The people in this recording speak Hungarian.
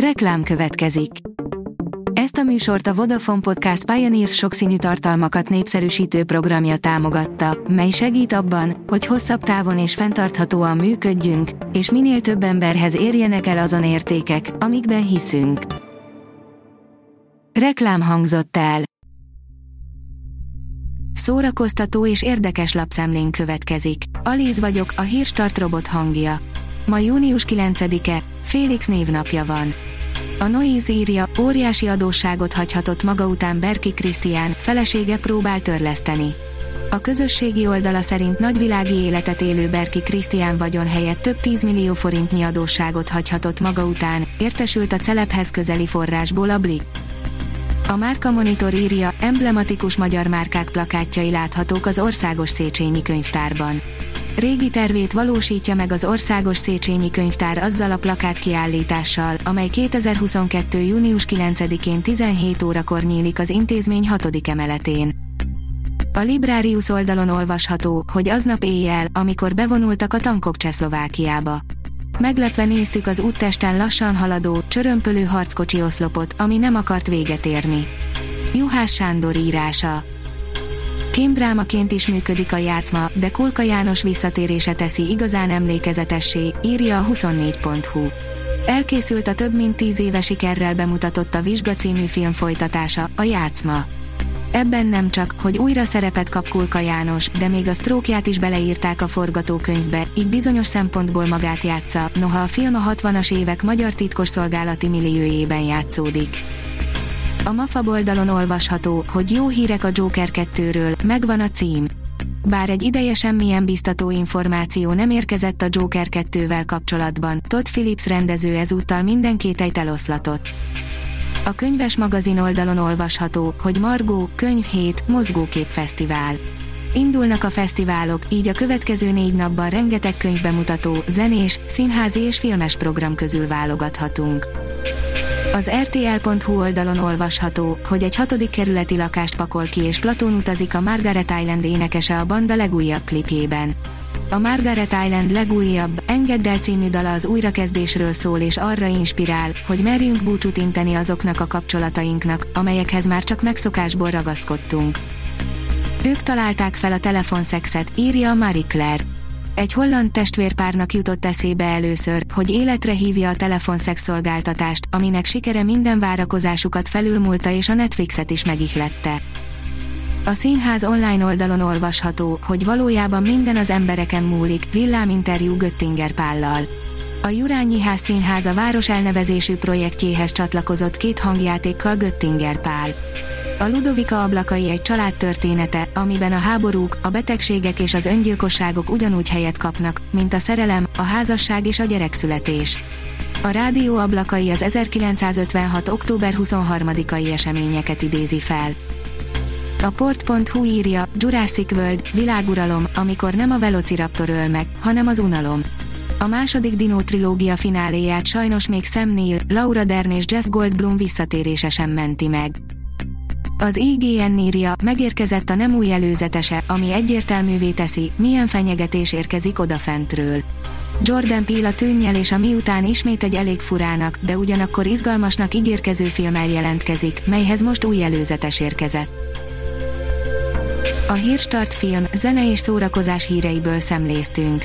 Reklám következik. Ezt a műsort a Vodafone Podcast Pioneers sokszínű tartalmakat népszerűsítő programja támogatta, mely segít abban, hogy hosszabb távon és fenntarthatóan működjünk, és minél több emberhez érjenek el azon értékek, amikben hiszünk. Reklám hangzott el. Szórakoztató és érdekes lapszemlén következik. Alíz vagyok, a hírstart robot hangja. Ma június 9-e, Félix névnapja van. A Noise írja, óriási adósságot hagyhatott maga után Berki Krisztián, felesége próbál törleszteni. A közösségi oldala szerint nagyvilági életet élő Berki Krisztián vagyon helyett több 10 millió forintnyi adósságot hagyhatott maga után, értesült a celebhez közeli forrásból a Blik. A Márka Monitor írja, emblematikus magyar márkák plakátjai láthatók az Országos Széchenyi Könyvtárban. Régi tervét valósítja meg az Országos Széchenyi Könyvtár azzal a plakát kiállítással, amely 2022. június 9-én 17 órakor nyílik az intézmény 6. emeletén. A Librarius oldalon olvasható, hogy aznap éjjel, amikor bevonultak a tankok Csehszlovákiába. Meglepve néztük az úttesten lassan haladó, csörömpölő harckocsi oszlopot, ami nem akart véget érni. Juhás Sándor írása Kémdrámaként is működik a játszma, de Kulka János visszatérése teszi igazán emlékezetessé, írja a 24.hu. Elkészült a több mint tíz éve sikerrel bemutatott a Vizsga című film folytatása, a játszma. Ebben nem csak, hogy újra szerepet kap Kulka János, de még a sztrókját is beleírták a forgatókönyvbe, így bizonyos szempontból magát játsza, noha a film a 60-as évek magyar titkosszolgálati milliójében játszódik. A MAFA oldalon olvasható, hogy jó hírek a Joker 2-ről, megvan a cím. Bár egy ideje semmilyen biztató információ nem érkezett a Joker 2-vel kapcsolatban, Todd Phillips rendező ezúttal minden kételyt eloszlatott. A könyves magazin oldalon olvasható, hogy Margó, Könyv 7, Mozgókép Fesztivál. Indulnak a fesztiválok, így a következő négy napban rengeteg könyvbemutató, zenés, színházi és filmes program közül válogathatunk. Az RTL.hu oldalon olvasható, hogy egy hatodik kerületi lakást pakol ki és Platón utazik a Margaret Island énekese a banda legújabb klipjében. A Margaret Island legújabb, Engedd el című dala az újrakezdésről szól és arra inspirál, hogy merjünk búcsút inteni azoknak a kapcsolatainknak, amelyekhez már csak megszokásból ragaszkodtunk. Ők találták fel a telefonszexet, írja a Marie Claire. Egy holland testvérpárnak jutott eszébe először, hogy életre hívja a telefonszexszolgáltatást, aminek sikere minden várakozásukat felülmúlta és a Netflixet is megihlette. A színház online oldalon olvasható, hogy valójában minden az embereken múlik, villáminterjú Göttinger Pállal. A Jurányi Ház Színház a város elnevezésű projektjéhez csatlakozott két hangjátékkal Göttinger Pál. A Ludovika ablakai egy család története, amiben a háborúk, a betegségek és az öngyilkosságok ugyanúgy helyet kapnak, mint a szerelem, a házasság és a gyerekszületés. A rádió ablakai az 1956. október 23-ai eseményeket idézi fel. A port.hu írja, Jurassic World, világuralom, amikor nem a Velociraptor öl meg, hanem az unalom. A második Dino trilógia fináléját sajnos még Sam Neill, Laura Dern és Jeff Goldblum visszatérése sem menti meg. Az IGN írja, megérkezett a nem új előzetese, ami egyértelművé teszi, milyen fenyegetés érkezik odafentről. Jordan Peele a tűnnyel és a miután ismét egy elég furának, de ugyanakkor izgalmasnak ígérkező filmmel jelentkezik, melyhez most új előzetes érkezett. A Hírstart film, zene és szórakozás híreiből szemléztünk.